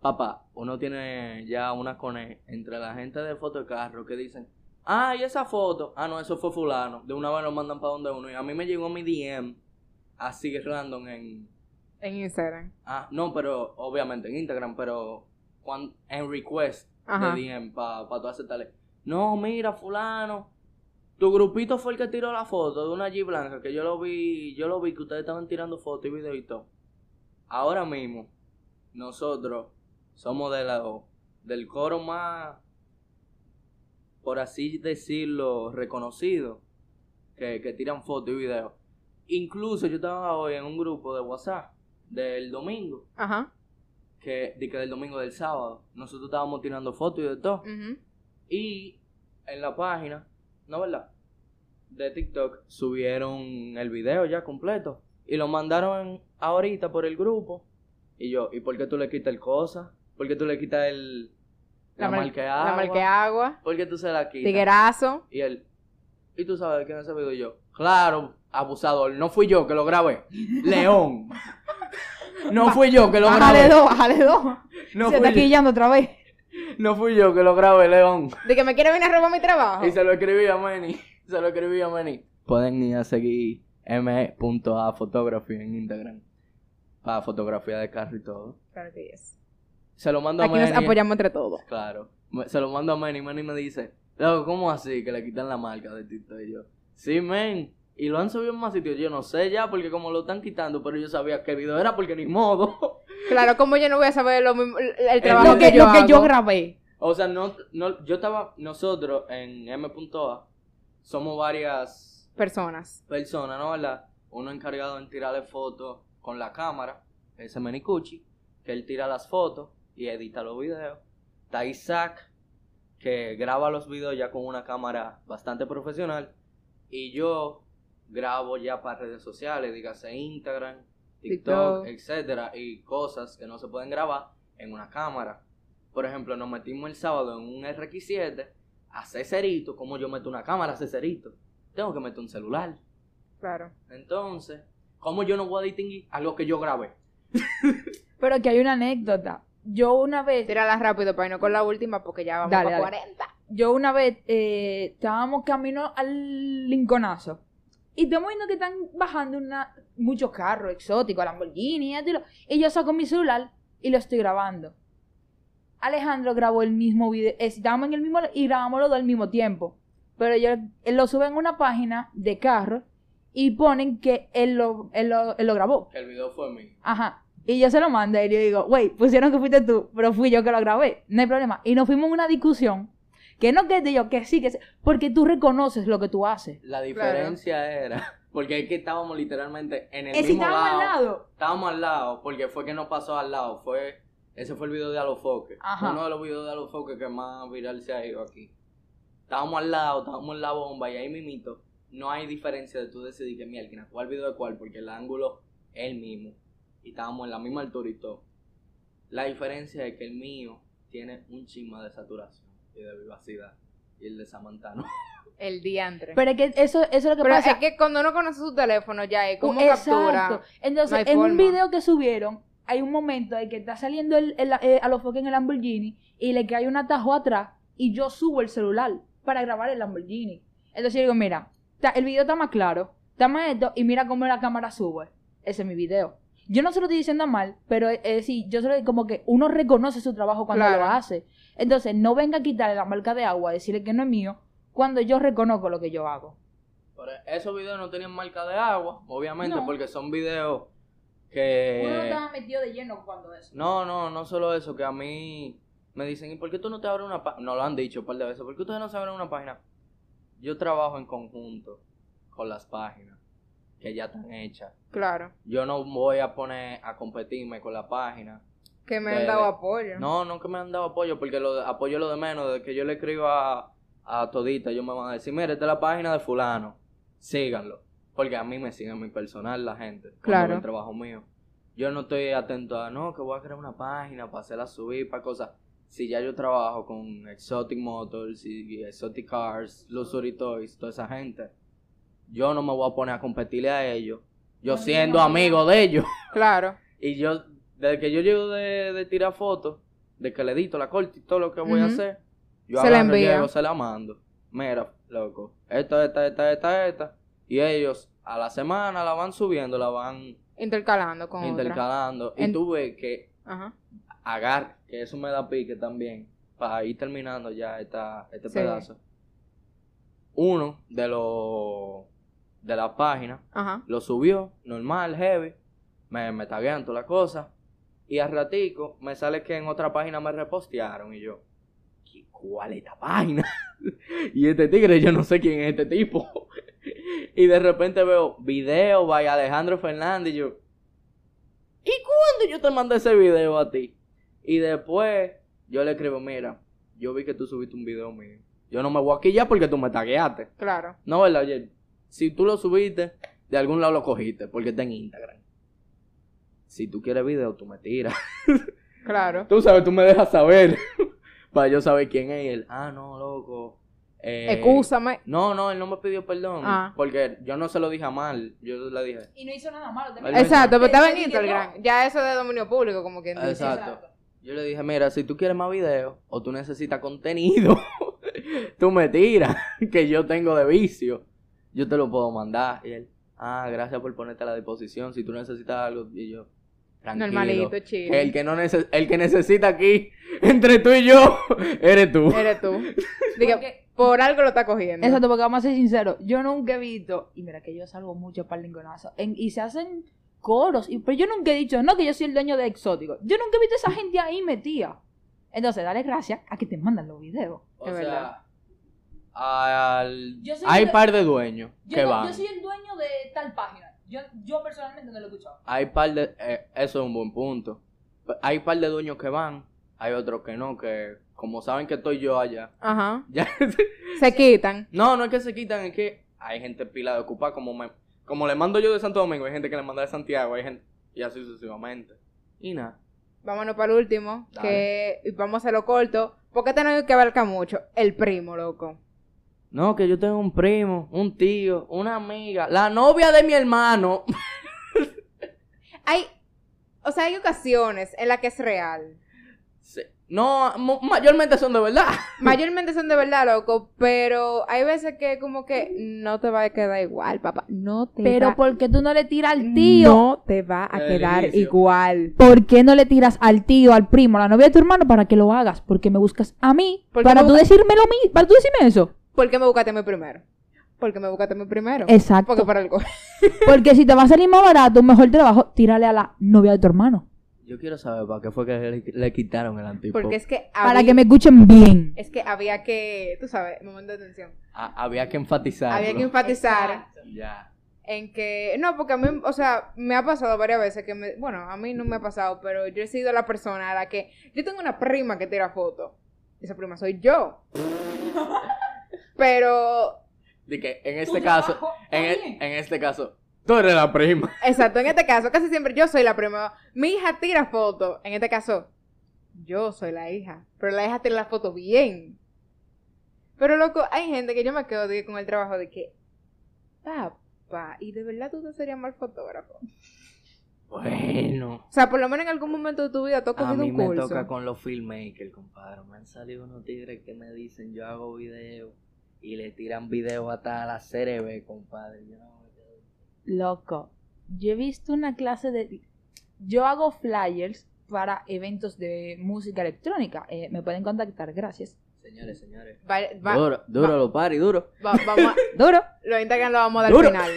papá, uno tiene ya una cone entre la gente de foto de carro que dicen, ah, y esa foto, ah, no, eso fue fulano. De una vez lo mandan para donde uno. Y a mí me llegó mi DM así random en, En Instagram. Ah, no, pero obviamente en Instagram, pero cuan- en request Ajá. de DM para pa tú aceptarle. No, mira, fulano, tu grupito fue el que tiró la foto de una G blanca, que yo lo vi, yo lo vi que ustedes estaban tirando fotos y videos y todo. Ahora mismo, nosotros somos de la, del coro más, por así decirlo, reconocido, que, que tiran fotos y videos. Incluso yo estaba hoy en un grupo de WhatsApp del domingo, Ajá. que, de que del domingo del sábado, nosotros estábamos tirando fotos y de todo. Y en la página, ¿no verdad? De TikTok subieron el video ya completo y lo mandaron ahorita por el grupo. Y yo, ¿y por qué tú le quitas el cosa? ¿Por qué tú le quitas el la, La agua? marca de agua. ¿Por qué tú se la quitas? Tiguerazo. Y él, ¿y tú sabes de quién es ese video? Y yo, claro, abusador, no fui yo que lo grabé. León. No fui yo que lo Bájale grabé. dos, bájale dos. No Se está quillando otra vez. no fui yo que lo grabé, León. De que me quiere venir a robar mi trabajo. Y se lo escribí a Manny. Se lo escribí a Manny. Pueden ir a seguir m.a photography en Instagram. Para fotografía de carro y todo. Claro que yes. Se lo mando a Aquí Manny. nos apoyamos entre todos. Claro. Se lo mando a Manny. Manny me dice, Loco, ¿cómo así que le quitan la marca de TikTok? Y yo, sí, men. Y lo han subido en más sitios. Yo no sé ya porque como lo están quitando, pero yo sabía que el video era porque ni modo. Claro, como yo no voy a saber lo mismo, el trabajo Lo que, que, yo lo que yo hago? grabé. o sea, no, no, yo estaba, nosotros en m.a somos varias Personas. personas, ¿no? ¿Verdad? Uno encargado en tirarle fotos con la cámara, ese Menicucci, que él tira las fotos y edita los videos. Está Isaac, que graba los videos ya con una cámara bastante profesional. Y yo grabo ya para redes sociales, dígase Instagram, TikTok, TikTok. etcétera, y cosas que no se pueden grabar en una cámara. Por ejemplo, nos metimos el sábado en un RX7 a cerito, como yo meto una cámara a cerito. Tengo que meter un celular. Claro. Entonces, ¿cómo yo no voy a distinguir algo que yo grabé? Pero que hay una anécdota. Yo una vez, Tírala rápido para irnos con la última porque ya vamos Dale, dale. 40. yo una vez eh, estábamos camino al Lincolnazo. Y estamos viendo que están bajando una, muchos carros exóticos, Lamborghini, y lo- y yo saco mi celular y lo estoy grabando. Alejandro grabó el mismo video, eh, estábamos en el mismo y grabamos los dos al mismo tiempo. Pero yo él lo sube en una página de carros y ponen que él lo, él lo, él lo grabó. Que el video fue mío. Ajá. Y yo se lo mando y le digo, güey, pusieron que fuiste tú, pero fui yo que lo grabé. No hay problema. Y nos fuimos en una discusión. Que no que te yo, que sí, que sí. Porque tú reconoces lo que tú haces. La diferencia era, porque es que estábamos literalmente en el Es si mismo estábamos lado. al lado. Estábamos al lado, porque fue que nos pasó al lado. Fue, ese fue el video de Alofoque. Uno de los videos de Alofoque que más viral se ha ido aquí. Estábamos al lado, estábamos en la bomba y ahí mimito. No hay diferencia de tú decidir que mierda, cuál video de cuál, porque el ángulo es el mismo. Y estábamos en la misma altura y todo. La diferencia es que el mío tiene un chisma de saturación y de vivacidad. Y el de Samantano. El diantre. Pero es que eso, eso es lo que Pero pasa. es que cuando uno conoce su teléfono ya es como Exacto. captura. Entonces, No en un video que subieron, hay un momento en que está saliendo el, el- eh, a los foques en el Lamborghini y le cae un atajo atrás y yo subo el celular para grabar el Lamborghini. Entonces yo digo, mira, el video está más claro, está más esto y mira cómo la cámara sube. Ese es mi video. Yo no se lo estoy diciendo mal, pero es decir, yo se lo como que uno reconoce su trabajo cuando Claro. lo hace. Entonces, no venga a quitarle la marca de agua, decirle que no es mío, cuando yo reconozco lo que yo hago. Pero esos videos no tenían marca de agua, obviamente, No. porque son videos que... Uno no estaba metido de lleno cuando eso. No, no, no solo eso, que a mí me dicen, ¿y por qué tú no te abres una página? No lo han dicho un par de veces, ¿por qué ustedes no se abren una página? Yo trabajo en conjunto con las páginas que ya están hechas. Claro. Yo no voy a poner a competirme con la página. Que me De- han dado apoyo. No, no que me han dado apoyo, porque lo de- apoyo lo de menos. Desde que yo le escribo a, a todita, yo me van a decir, mire, esta es la página de fulano, síganlo. Porque a mí me siguen mi personal la gente. Claro. El trabajo mío. Yo no estoy atento a, no, que voy a crear una página para hacerla subir, para cosas. Si ya yo trabajo con Exotic Motors y Exotic Cars, Luxury Toys, toda esa gente, yo no me voy a poner a competirle a ellos. Yo No, siendo no, no. amigo de ellos. Claro. Y yo, desde que yo llego de, de tirar fotos, de que le edito la corte y todo lo que voy a hacer, yo Se la se la mando. Mira, loco, esta, esta, esta, esta, esta. Y ellos a la semana la van subiendo, la van Intercalando con otra. intercalando. Y En- tú ves que Ajá. agar, que eso me da pique también, para ir terminando ya esta, este Sí. pedazo. Uno de los de la página Ajá. lo subió, normal, heavy, me, me taguean toda la cosa, y al ratico me sale que en otra página me repostearon, y yo, ¿qué- ¿cuál es esta página? y este tigre, yo no sé quién es este tipo. y de repente veo video, vaya Alejandro Fernández, y yo, ¿y cuándo yo te mandé ese video a ti? Y después yo le escribo, mira, yo vi que tú subiste un video mío. Yo no me voy aquí ya porque tú me tagueaste. Claro. No, ¿verdad? Oye, si tú lo subiste, de algún lado lo cogiste, porque está en Instagram. Si tú quieres video, tú me tiras. Claro. Tú sabes, tú me dejas saber. para yo saber quién es él. Ah, no, loco. Eh, Excúsame. No, no, él no me pidió perdón. Ah. Porque yo no se lo dije a mal. Yo le dije. Y no hizo nada malo. También. Exacto, pero estaba en Instagram. Ya eso de dominio público, como quien dice. Exacto. Yo le dije, mira, si tú quieres más videos o tú necesitas contenido, tú me tiras, que yo tengo de vicio. Yo te lo puedo mandar. Y él, ah, gracias por ponerte a la disposición. Si tú necesitas algo, y yo, tranquilo. Normalito, chido. El que, no neces- el que necesita aquí, entre tú y yo, eres tú. Eres tú. Diga, Porque- por algo lo está cogiendo. Exacto, porque vamos a ser sinceros, yo nunca he visto, y mira que yo salgo mucho para el lingonazo, en- y se hacen coros, y, pero yo nunca he dicho, no, que yo soy el dueño de Exótico. Yo nunca he visto a esa gente ahí metida. Entonces, dale gracias a que te mandan los videos. O Es sea, verdad. Al- hay de- par de dueños Yo, que no- van. yo soy el dueño de tal página. Yo, yo personalmente no lo he escuchado. Hay par de... eh, eso es un buen punto. Hay par de dueños que van, hay otros que no, que como saben que estoy yo allá, Ajá. ya... Se quitan. no, no es que se quitan, es que hay gente pila de ocupada, como me, como le mando yo de Santo Domingo, hay gente que le manda de Santiago, hay gente... Y así sucesivamente. Y nada. Vámonos para el último. Dale. Que vamos a hacerlo corto. Porque hay que abarcar mucho. El primo, loco. No, que yo tengo un primo, un tío, una amiga, la novia de mi hermano. Hay. O sea, hay ocasiones en las que es real. Sí. No, mayormente son de verdad. Mayormente son de verdad, loco. Pero hay veces que, como que no te va a quedar igual, papá. No te Pero va ¿por qué tú no le tiras al tío? No te va a el quedar inicio. igual. ¿Por qué no le tiras al tío, al primo, a la novia de tu hermano para que lo hagas? Porque me buscas a mí para tú busca- decirme lo mismo, para tú decirme eso. ¿Por qué me buscaste a mí primero? Porque me buscaste a mí primero. Exacto. Porque por algo. Porque si te va a salir más barato, un mejor trabajo, tírale a la novia de tu hermano. Yo quiero saber para qué fue que le, le quitaron el antipop. Porque es que Para había, que me escuchen bien. es que había que, tú sabes, momento de atención. Ha- había que enfatizar. Había que enfatizar Ya. en que, no, porque a mí, o sea, me ha pasado varias veces que me, bueno, a mí no me ha pasado, pero yo he sido la persona a la que, yo tengo una prima que tira fotos. Esa prima soy yo. Pero, De que en este caso, en, e- en este caso, tú eres la prima. exacto, en este caso, casi siempre yo soy la prima. Mi hija tira fotos. En este caso, yo soy la hija. Pero la hija tira la foto bien. Pero loco, hay gente que yo me quedo de- con el trabajo de que, papá, ¿y de verdad tú te serías mal fotógrafo? Bueno. O sea, por lo menos en algún momento de tu vida tú has A cogido mí un me curso. toca con los filmmakers, compadre. Me han salido unos tigres que me dicen, yo hago videos. Y le tiran videos hasta la CRB, compadre. Yo no me quedo- Loco, yo he visto una clase de... Yo hago flyers para eventos de música electrónica. Eh, me pueden contactar, gracias. Señores, señores. Va- va- duro, duro, va- lo pari, duro. va- vamos a- Duro. lo Instagram lo vamos a dar Duro. al final.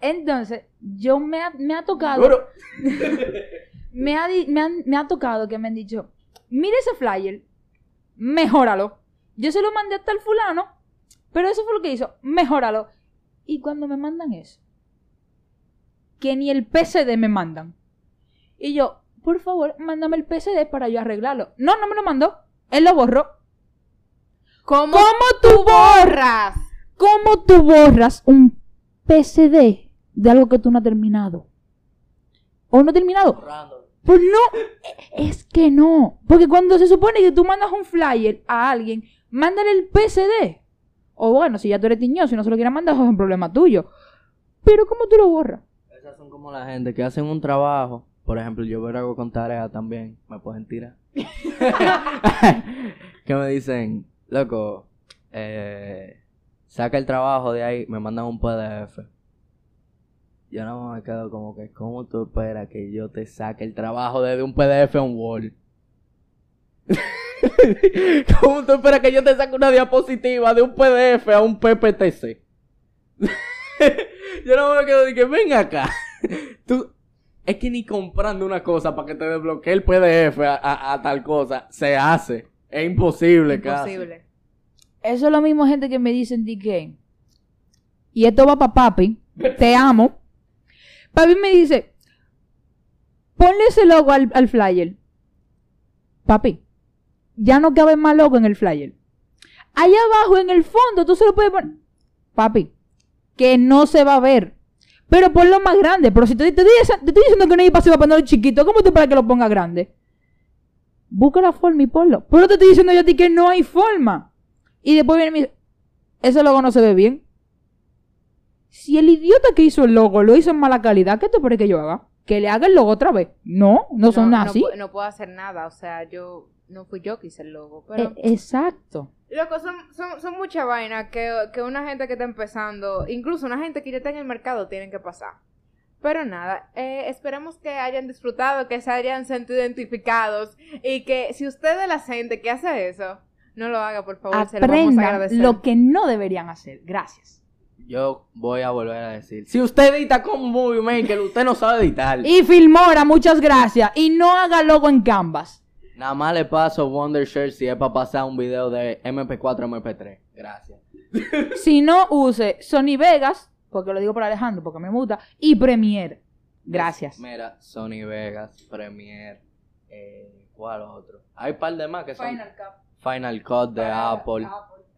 Entonces, yo me ha, me ha tocado. Duro. me ha, me, han- me ha tocado que me han dicho, mira ese flyer, mejóralo. Yo se lo mandé hasta el fulano, pero eso fue lo que hizo, mejóralo. Y cuando me mandan eso, que ni el PCD me mandan. Y yo, por favor, mándame el PCD para yo arreglarlo. No, no me lo mandó. Él lo borró. ¿Cómo, ¿Cómo tú borras? ¿Cómo tú borras un PCD de algo que tú no has terminado? ¿O no has terminado? Pues no, es que no. Porque cuando se supone que tú mandas un flyer a alguien, mándale el PCD. O bueno, si ya tú eres tiñoso y no se lo quieres mandar, eso es un problema tuyo. Pero ¿cómo tú lo borras? Esas son como la gente que hacen un trabajo. Por ejemplo, yo veo algo con tarea también. Me pueden tirar. que me dicen, loco, eh, saca el trabajo de ahí, me mandan un PDF. Yo no me quedo como que, ¿cómo tú esperas que yo te saque el trabajo desde un PDF a un Word? ¿Cómo tú esperas que yo te saque una diapositiva de un PDF a un PPTC? yo no me quedo de que ven acá. Tú, es que ni comprando una cosa para que te desbloquee el PDF a, a- a tal cosa se hace. Es imposible, casi. Imposible. Eso es lo mismo gente que me dicen di que. Y esto va para papi. Te amo. Papi me dice, ponle ese logo al, al flyer. Papi, ya no cabe más logo en el flyer. Allá abajo en el fondo tú se lo puedes poner. Papi, que no se va a ver. Pero ponlo más grande. Pero si te, te, estoy- te estoy diciendo que no hay espacio para ponerlo chiquito, ¿cómo te para que lo ponga grande? Busca la forma y ponlo. Pero te estoy diciendo yo a ti que no hay forma. Y después viene dice, ese logo no se ve bien. Si el idiota que hizo el logo lo hizo en mala calidad, ¿qué te parece que yo haga? Que le haga el logo otra vez. No, no son así. No, puedo hacer nada, o sea, yo no fui yo que hice el logo, pero Eh, exacto. loco, son, son, son mucha vaina que, que una gente que está empezando, incluso una gente que ya está en el mercado tienen que pasar. Pero nada, eh, esperemos que hayan disfrutado, que se hayan sentido identificados y que si usted es la gente que hace eso, no lo haga, por favor, se lo vamos a Aprendan agradecer. lo que no deberían hacer. Gracias. Yo voy a volver a decir. Si usted edita con Movie Maker, usted no sabe editar. Y Filmora, muchas gracias. Y no haga logo en Canvas. Nada más le paso Wondershare si es para pasar un video de MP4 a MP3. Gracias. Si no, use Sony Vegas, porque lo digo por Alejandro, porque me muta, y Premiere. Gracias. Mira, Sony Vegas, Premiere, eh, ¿cuál otro? Hay un par de más que son Final Cut de Apple.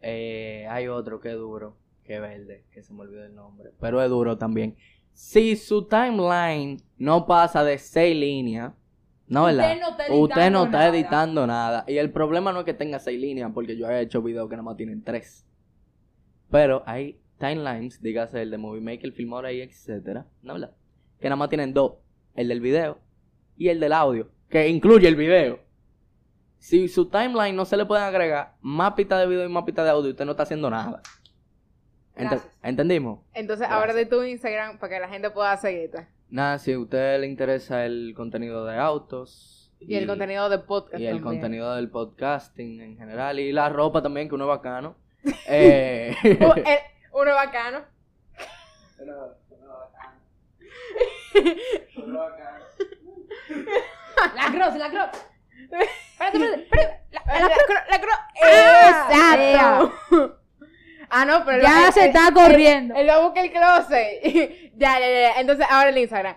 Eh, hay otro que es duro, que es verde, que se me olvidó el nombre, pero es duro también. Si su timeline no pasa de seis líneas, no verdad, Usted no está usted no editando está nada. editando nada. Y el problema no es que tenga seis líneas, porque yo he hecho videos que nada más tienen tres. Pero hay timelines, dígase el de Movie Maker, Filmora y etcétera, no verdad, que nada más tienen dos, el del video y el del audio, que incluye el video. Si su timeline no se le pueden agregar más pistas de video y más pistas de audio, usted no está haciendo nada. Ent- Gracias. ¿Entendimos? Entonces, ahora de tu Instagram para que la gente pueda seguirte. Nada, si a usted le interesa el contenido de autos Y el contenido de podcast y el también. contenido del podcasting en general y la ropa también, que uno es bacano. eh, Uh, el- uno bacano. La cross, la cross. Espérate, espérate, espérate. La- La, la cross. cro- Exacto. Ah, no, pero Ya el- se el- está corriendo. El, el busca el closet. Ya, ya, ya, ya. Entonces, ahora el Instagram.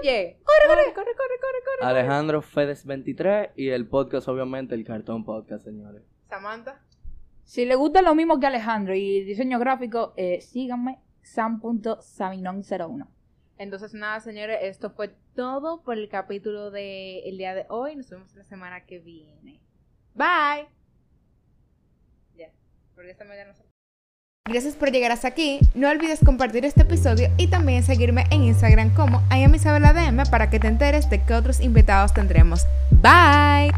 Huye. Corre, corre, corre, corre, corre, corre. Alejandro Fedes 23 y el podcast, obviamente, el Cartón Podcast, señores. Samantha. Si le gusta lo mismo que Alejandro y diseño gráfico, eh, síganme sam.saminón01. Entonces, nada, señores, esto fue todo por el capítulo del día de hoy. Nos vemos la semana que viene. Bye. Ya, porque esta media no se- Gracias por llegar hasta aquí. No olvides compartir este episodio y también seguirme en Instagram como IamIsabelaDM para que te enteres de qué otros invitados tendremos. Bye.